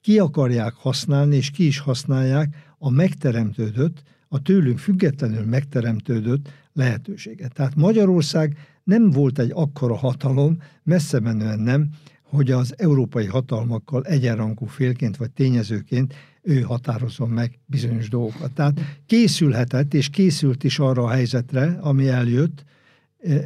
ki akarják használni, és ki is használják a megteremtődött, a tőlünk függetlenül megteremtődött lehetőséget. Tehát Magyarország nem volt egy akkora hatalom, messze menően nem, hogy az európai hatalmakkal egyenrangú félként vagy tényezőként ő határozom meg bizonyos dolgokat. Tehát készülhetett, és készült is arra a helyzetre, ami eljött,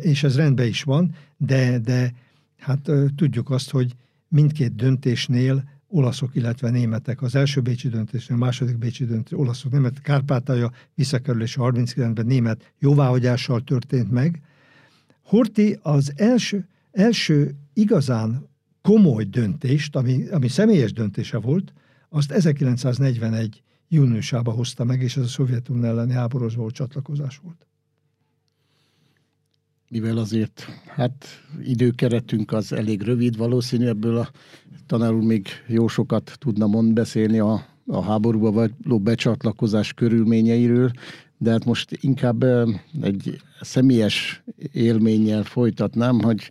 és ez rendben is van, de, de hát tudjuk azt, hogy mindkét döntésnél olaszok, illetve németek. Az első Bécsi döntésnél, a második Bécsi döntés, olaszok, német, Kárpátalja visszakerülése 39-ben német jóváhagyással történt meg. Horti az első, első igazán komoly döntést, ami, ami személyes döntése volt, azt 1941 júniusában hozta meg, és ez a Szovjetunió elleni háborúhoz volt csatlakozás volt. Mivel azért, hát időkeretünk az elég rövid, valószínű ebből a tanár úr még jó sokat tudna mond beszélni a, a háborúba való becsatlakozás körülményeiről, de hát most inkább egy személyes élménnyel folytatnám, hogy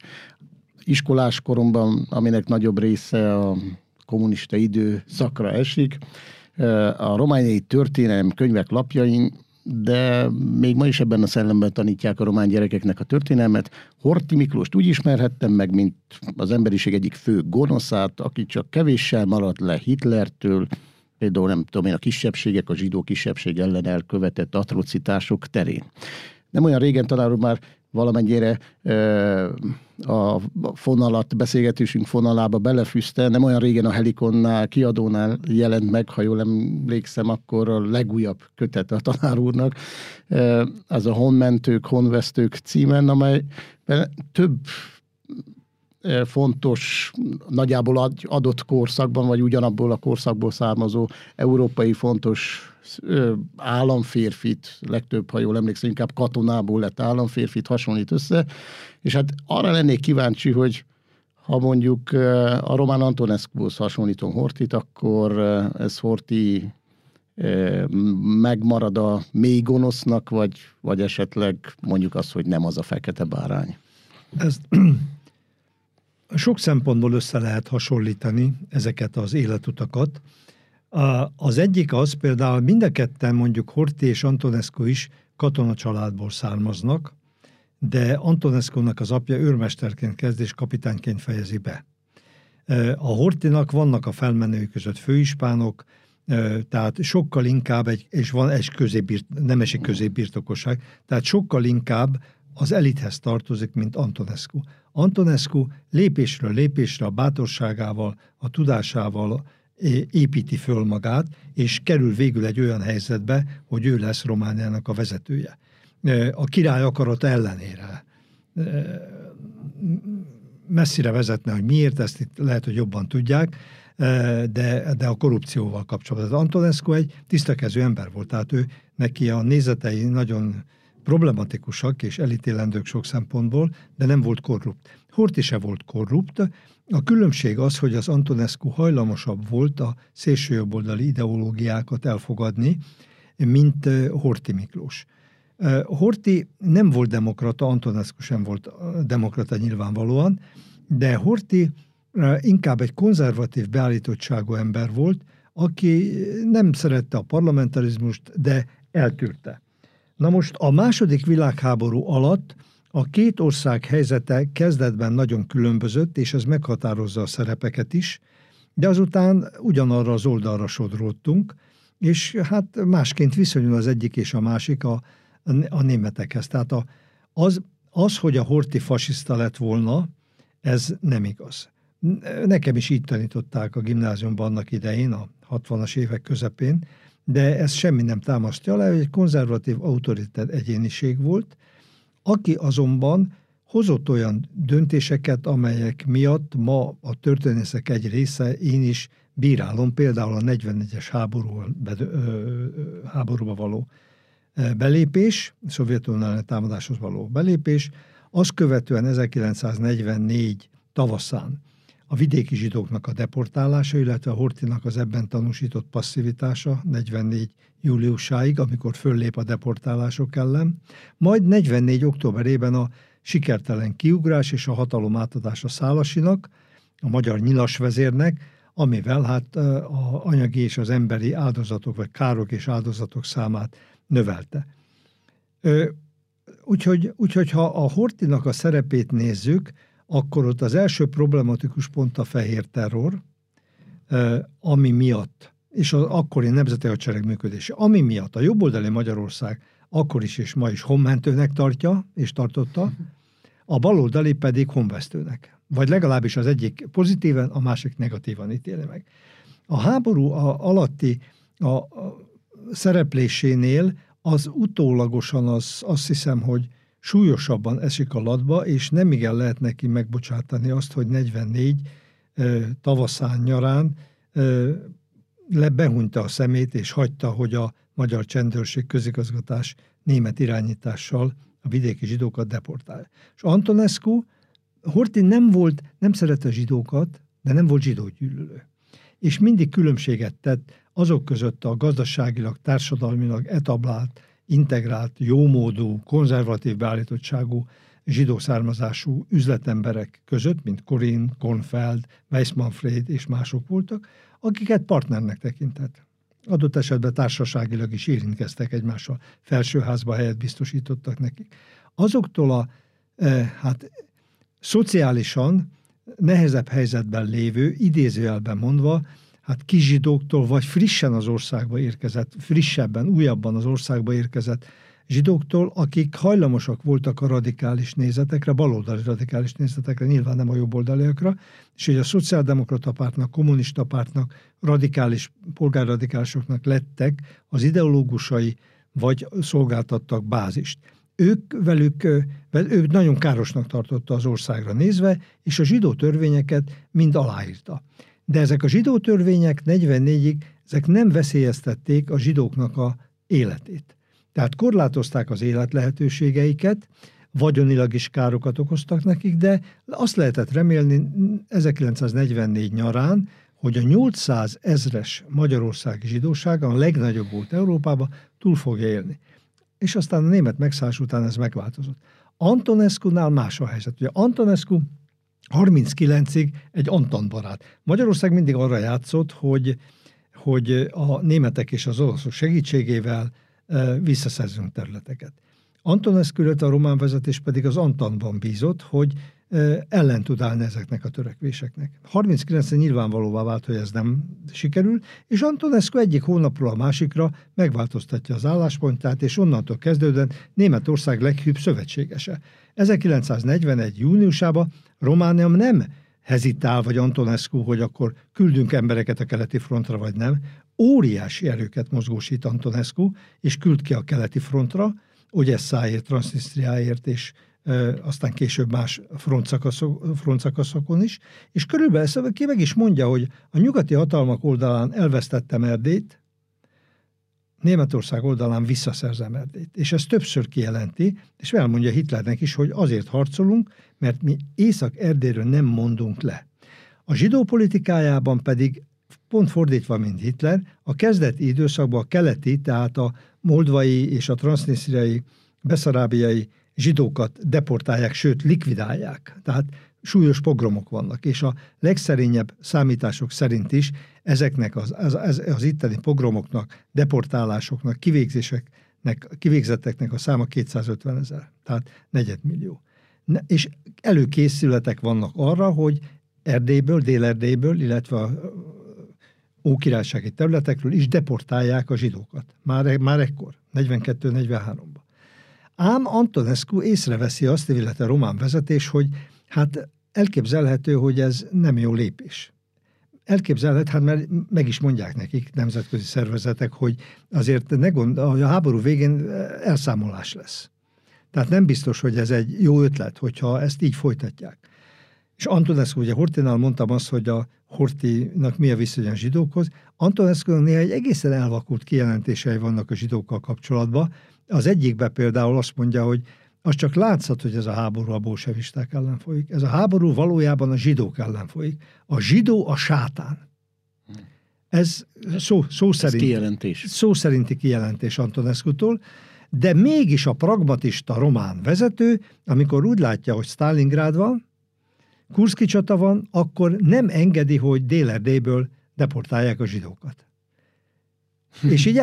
iskolás koromban, aminek nagyobb része a kommunista időszakra esik, a romániai történelem könyvek lapjain de még ma is ebben a szellemben tanítják a román gyerekeknek a történelmet. Horti Miklóst úgy ismerhettem meg, mint az emberiség egyik fő gonoszát, aki csak kevéssel maradt le Hitlertől, például nem tudom én, a kisebbségek, a zsidó kisebbség ellen elkövetett atrocitások terén. Nem olyan régen talán már valamennyire a fonalat, beszélgetésünk fonalába belefűzte. Nem olyan régen a Helikonnál, kiadónál jelent meg, ha jól emlékszem, akkor a legújabb kötet a tanár úrnak. Ez a Honmentők, Honvesztők címen, amely több fontos, nagyjából adott korszakban, vagy ugyanabból a korszakból származó európai fontos államférfit, legtöbb, ha jól emlékszem, inkább katonából lett államférfit hasonlít össze, és hát arra lennék kíváncsi, hogy ha mondjuk a Román Antonescuhoz hasonlítom Hortit, akkor ez Horti megmarad a mély gonosznak, vagy, vagy esetleg mondjuk az, hogy nem az a fekete bárány? Ez sok szempontból össze lehet hasonlítani ezeket az életutakat. Az egyik az például mind a ketten mondjuk Horti és Antonescu is katona családból származnak, de Antonescu-nak az apja őrmesterként kezd és kapitányként fejezi be. A Hortinak vannak a felmenői között főispánok, tehát sokkal inkább, egy, és van egy középbirt, nemesi középbirtokosság, tehát sokkal inkább az elithez tartozik, mint Antonescu. Antonescu lépésről lépésre a bátorságával, a tudásával, építi föl magát, és kerül végül egy olyan helyzetbe, hogy ő lesz Romániának a vezetője. A király akarat ellenére messzire vezetne, hogy miért, ezt itt lehet, hogy jobban tudják, de, de a korrupcióval kapcsolatban. Antonescu egy tisztakező ember volt, tehát ő neki a nézetei nagyon problematikusak és elítélendők sok szempontból, de nem volt korrupt. Horti se volt korrupt, a különbség az, hogy az Antonescu hajlamosabb volt a szélsőjobboldali ideológiákat elfogadni, mint Horti Miklós. Horti nem volt demokrata, Antonescu sem volt demokrata nyilvánvalóan, de Horti inkább egy konzervatív beállítottságú ember volt, aki nem szerette a parlamentarizmust, de eltűrte. Na most a második világháború alatt a két ország helyzete kezdetben nagyon különbözött, és ez meghatározza a szerepeket is, de azután ugyanarra az oldalra sodródtunk, és hát másként viszonyul az egyik és a másik a, a németekhez. Tehát a, az, az, hogy a horti fasiszta lett volna, ez nem igaz. Nekem is így tanították a gimnáziumban annak idején, a 60-as évek közepén, de ez semmi nem támasztja alá, hogy egy konzervatív autoritár egyéniség volt, aki azonban hozott olyan döntéseket, amelyek miatt ma a történészek egy része én is bírálom, például a 41-es háború, háborúba való belépés, Szovjetunió támadáshoz való belépés, azt követően 1944 tavaszán a vidéki zsidóknak a deportálása, illetve a Hortinak az ebben tanúsított passzivitása 44 júliusáig, amikor föllép a deportálások ellen, majd 44 októberében a sikertelen kiugrás és a hatalom átadása Szálasinak, a magyar nyilas vezérnek, amivel hát a anyagi és az emberi áldozatok, vagy károk és áldozatok számát növelte. Úgyhogy, úgyhogy ha a Hortinak a szerepét nézzük, akkor ott az első problematikus pont a fehér terror, ami miatt, és az akkori nemzeti hadsereg működése, ami miatt a jobboldali Magyarország akkor is és ma is honmentőnek tartja, és tartotta, a baloldali pedig honvesztőnek. Vagy legalábbis az egyik pozitíven, a másik negatívan ítéli meg. A háború a, alatti a, a szereplésénél az utólagosan az, azt hiszem, hogy súlyosabban esik a latba, és nem igen lehet neki megbocsátani azt, hogy 44 tavaszán, nyarán behunyta a szemét, és hagyta, hogy a magyar csendőrség közigazgatás német irányítással a vidéki zsidókat deportálja. És Antonescu, Horti nem volt, nem szerette zsidókat, de nem volt zsidógyűlölő. És mindig különbséget tett azok között a gazdaságilag, társadalmilag etablált integrált, jómódú, konzervatív beállítottságú zsidó származású üzletemberek között, mint Corinne, Kornfeld, Weissmanfred és mások voltak, akiket partnernek tekintett. Adott esetben társaságilag is érintkeztek egymással, felsőházba helyet biztosítottak nekik. Azoktól a eh, hát szociálisan nehezebb helyzetben lévő, idézőjelben mondva, hát kizsidóktól, vagy frissen az országba érkezett, frissebben, újabban az országba érkezett zsidóktól, akik hajlamosak voltak a radikális nézetekre, baloldali radikális nézetekre, nyilván nem a jobboldaliakra, és hogy a szociáldemokrata pártnak, kommunista pártnak, radikális, polgárradikálisoknak lettek az ideológusai, vagy szolgáltattak bázist. Ők velük, ők nagyon károsnak tartotta az országra nézve, és a zsidó törvényeket mind aláírta. De ezek a zsidó törvények 44-ig ezek nem veszélyeztették a zsidóknak a életét. Tehát korlátozták az élet lehetőségeiket, vagyonilag is károkat okoztak nekik, de azt lehetett remélni 1944 nyarán, hogy a 800 ezres magyarországi zsidóság, a legnagyobb volt Európában, túl fogja élni. És aztán a német megszállás után ez megváltozott. Antonescu-nál más a helyzet. Ugye Antonescu 39-ig egy Anton barát. Magyarország mindig arra játszott, hogy, hogy a németek és az oroszok segítségével visszaszerzünk területeket. Antonescu a román vezetés pedig az Antanban bízott, hogy ellen tud állni ezeknek a törekvéseknek. 39-en nyilvánvalóvá vált, hogy ez nem sikerül, és Antonescu egyik hónapról a másikra megváltoztatja az álláspontját, és onnantól kezdődően Németország leghűbb szövetségese. 1941. júniusában Románia nem hezitál, vagy Antonescu, hogy akkor küldünk embereket a keleti frontra, vagy nem. Óriási erőket mozgósít Antonescu, és küld ki a keleti frontra, Odesszáért, Transnistriáért, és aztán később más frontszakaszok, frontszakaszokon is, és körülbelül ezt ki meg is mondja, hogy a nyugati hatalmak oldalán elvesztettem Erdélyt, Németország oldalán visszaszerzem Erdélyt. És ezt többször kijelenti, és elmondja Hitlernek is, hogy azért harcolunk, mert mi Észak-Erdélyről nem mondunk le. A zsidó politikájában pedig pont fordítva, mint Hitler, a kezdeti időszakban a keleti, tehát a moldvai és a transznisztriai, beszarábiai zsidókat deportálják, sőt likvidálják. Tehát súlyos pogromok vannak, és a legszerényebb számítások szerint is ezeknek az, az, az, az itteni pogromoknak, deportálásoknak, kivégzéseknek, kivégzetteknek a száma 250 ezer, tehát negyedmillió. És előkészületek vannak arra, hogy Erdélyből, Dél-Erdélyből, illetve a ókirálysági területekről is deportálják a zsidókat. Már, már ekkor, 42-43-ban. Ám Antonescu észreveszi azt, illetve a román vezetés, hogy hát elképzelhető, hogy ez nem jó lépés. Elképzelhet, hát mert meg is mondják nekik nemzetközi szervezetek, hogy azért ne gond, a háború végén elszámolás lesz. Tehát nem biztos, hogy ez egy jó ötlet, hogyha ezt így folytatják. És Antonescu, ugye Hortinál mondtam azt, hogy a Hortinak mi a viszony a zsidókhoz. Antonescu néha egy egészen elvakult kijelentései vannak a zsidókkal kapcsolatban. Az egyikben például azt mondja, hogy az csak látszat, hogy ez a háború a bolsevisták ellen folyik. Ez a háború valójában a zsidók ellen folyik. A zsidó a sátán. Ez szó, szó, szerint, Ez kijelentés. szó szerinti kijelentés Antonescu-tól, de mégis a pragmatista román vezető, amikor úgy látja, hogy Stalingrad van, Kurszki csata van, akkor nem engedi, hogy Délerdéből deportálják a zsidókat. És, így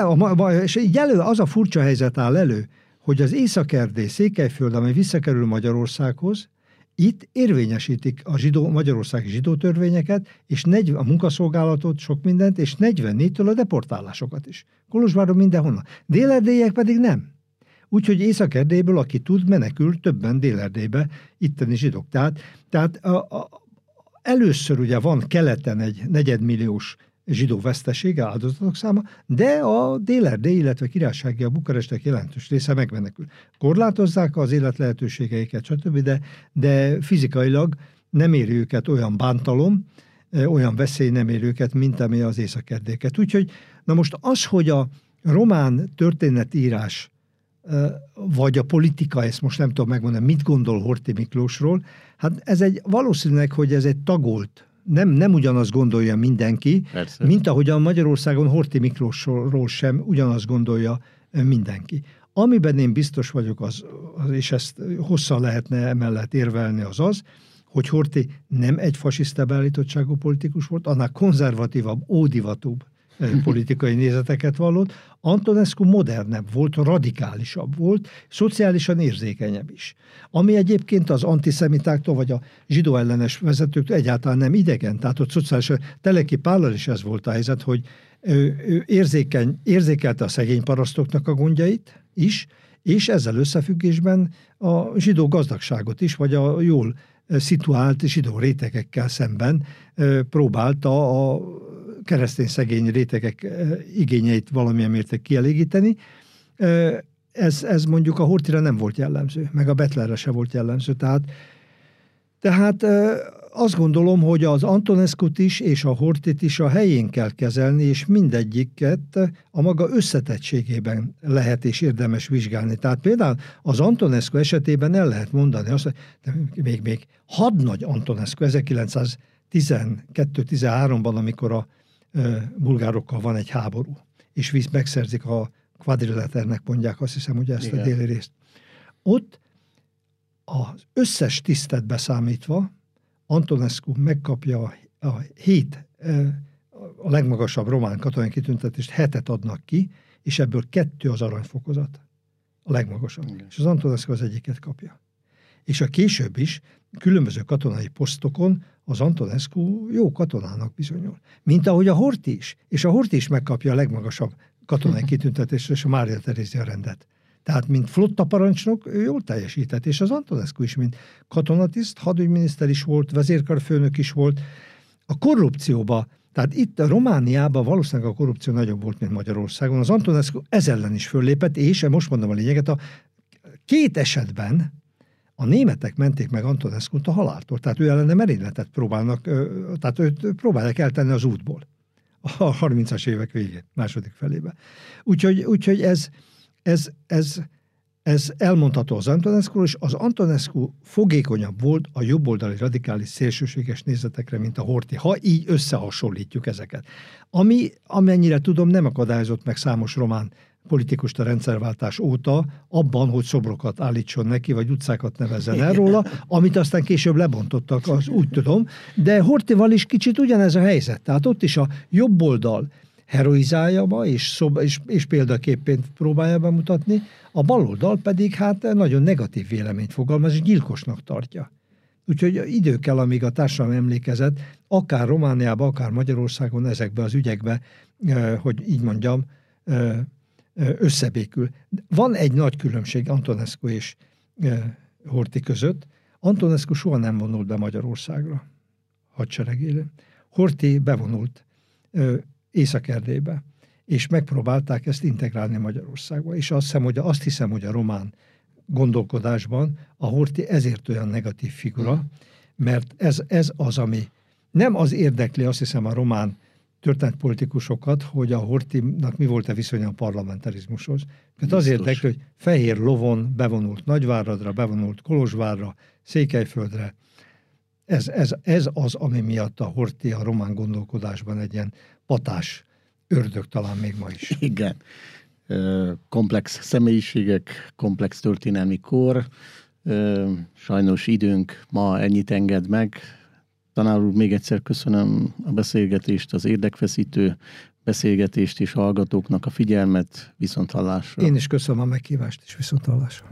és így elő, az a furcsa helyzet áll elő, hogy az Észak-Erdély, Székelyföld, amely visszakerül Magyarországhoz, itt érvényesítik a zsidó, magyarországi zsidó törvényeket, és 40, a munkaszolgálatot, sok mindent, és 44-től a deportálásokat is. Kolozsváron mindenhonnan. Délerdélyek pedig nem. Úgyhogy Észak-Erdélyből, aki tud, menekül többen Dél-Erdélybe, itteni zsidók. Tehát, tehát a, a, először ugye van keleten egy negyedmilliós zsidó vesztesége, áldozatok száma, de a Dél-Erdély, illetve királysági, a bukarestek jelentős része megmenekül. Korlátozzák az élet lehetőségeiket, stb., de, de fizikailag nem éri őket olyan bántalom, olyan veszély nem éri őket, mint ami az északerdéket. Úgyhogy, na most az, hogy a román történetírás vagy a politika, ezt most nem tudom megmondani, mit gondol Horthy Miklósról, hát ez egy valószínűleg, hogy ez egy tagolt nem, nem ugyanaz gondolja mindenki, Persze. mint ahogyan Magyarországon Horti Miklósról sem ugyanaz gondolja mindenki. Amiben én biztos vagyok, az, az, és ezt hosszan lehetne emellett érvelni, az az, hogy Horti nem egy fasiszta beállítottságú politikus volt, annál konzervatívabb, ódivatúbb politikai nézeteket vallott. Antonescu modernebb volt, radikálisabb volt, szociálisan érzékenyebb is. Ami egyébként az antiszemitáktól vagy a zsidó ellenes vezetőktől egyáltalán nem idegen. Tehát ott szociális, Teleki Pállal is ez volt a helyzet, hogy ő, ő érzékeny, érzékelte a szegény parasztoknak a gondjait is, és ezzel összefüggésben a zsidó gazdagságot is, vagy a jól szituált zsidó rétegekkel szemben próbálta a keresztény szegény rétegek igényeit valamilyen mérték kielégíteni. Ez, ez mondjuk a Hortira nem volt jellemző, meg a Betlerre se volt jellemző. Tehát, tehát azt gondolom, hogy az Antoneskut is és a Hortit is a helyén kell kezelni, és mindegyiket a maga összetettségében lehet és érdemes vizsgálni. Tehát például az Antonescu esetében el lehet mondani azt, hogy még, még hadnagy Antonescu 1912-13-ban, amikor a bulgárokkal van egy háború, és visz, megszerzik a quadrilaternek mondják, azt hiszem, hogy ezt Igen. a déli részt. Ott az összes tisztet beszámítva Antonescu megkapja a hét, a legmagasabb román katonai kitüntetést, hetet adnak ki, és ebből kettő az aranyfokozat. A legmagasabb. Igen. És az Antonescu az egyiket kapja. És a később is különböző katonai posztokon az Antonescu jó katonának bizonyul. Mint ahogy a Horti is. És a Horti is megkapja a legmagasabb katonai kitüntetést és a Mária Terézia rendet. Tehát, mint flotta parancsnok, ő jól teljesített, és az Antonescu is, mint katonatiszt, hadügyminiszter is volt, vezérkarfőnök is volt. A korrupcióba, tehát itt a Romániában valószínűleg a korrupció nagyobb volt, mint Magyarországon. Az Antonescu ez ellen is föllépett, és most mondom a lényeget, a két esetben a németek menték meg Antonescu-t a haláltól, tehát ő ellene merényletet próbálnak, tehát őt próbálják eltenni az útból a 30-as évek végén, második felébe. Úgyhogy, úgyhogy ez, ez, ez, ez elmondható az Antonescu, és az Antonescu fogékonyabb volt a jobboldali radikális szélsőséges nézetekre, mint a Horti, ha így összehasonlítjuk ezeket. Ami, amennyire tudom, nem akadályozott meg számos román politikust a rendszerváltás óta abban, hogy szobrokat állítson neki, vagy utcákat nevezzen el róla, amit aztán később lebontottak, az úgy tudom. De Hortival is kicsit ugyanez a helyzet. Tehát ott is a jobb oldal heroizálja ma, és, szob, és, és példaképpén próbálja bemutatni, a baloldal pedig hát nagyon negatív véleményt fogalmaz, és gyilkosnak tartja. Úgyhogy idő kell, amíg a társadalom emlékezet, akár Romániában, akár Magyarországon ezekbe az ügyekbe, eh, hogy így mondjam, eh, összebékül. Van egy nagy különbség Antonescu és Horti között. Antonescu soha nem vonult be Magyarországra hadseregére. Horti bevonult Észak-Erdélybe, és megpróbálták ezt integrálni Magyarországba. És azt hiszem, hogy, azt hiszem, hogy a román gondolkodásban a Horti ezért olyan negatív figura, mert ez, ez az, ami nem az érdekli, azt hiszem, a román történetpolitikusokat, hogy a Hortinak mi volt a viszonya a parlamentarizmushoz. Tehát az érdekli, hogy fehér lovon bevonult Nagyváradra, bevonult Kolozsvárra, Székelyföldre. Ez, ez, ez az, ami miatt a Horti a román gondolkodásban egy ilyen patás ördög talán még ma is. Igen. Komplex személyiségek, komplex történelmi kor. Sajnos időnk ma ennyit enged meg. Tanár úr, még egyszer köszönöm a beszélgetést, az érdekfeszítő beszélgetést és hallgatóknak a figyelmet, viszont hallásra. Én is köszönöm a meghívást, és viszont hallásra.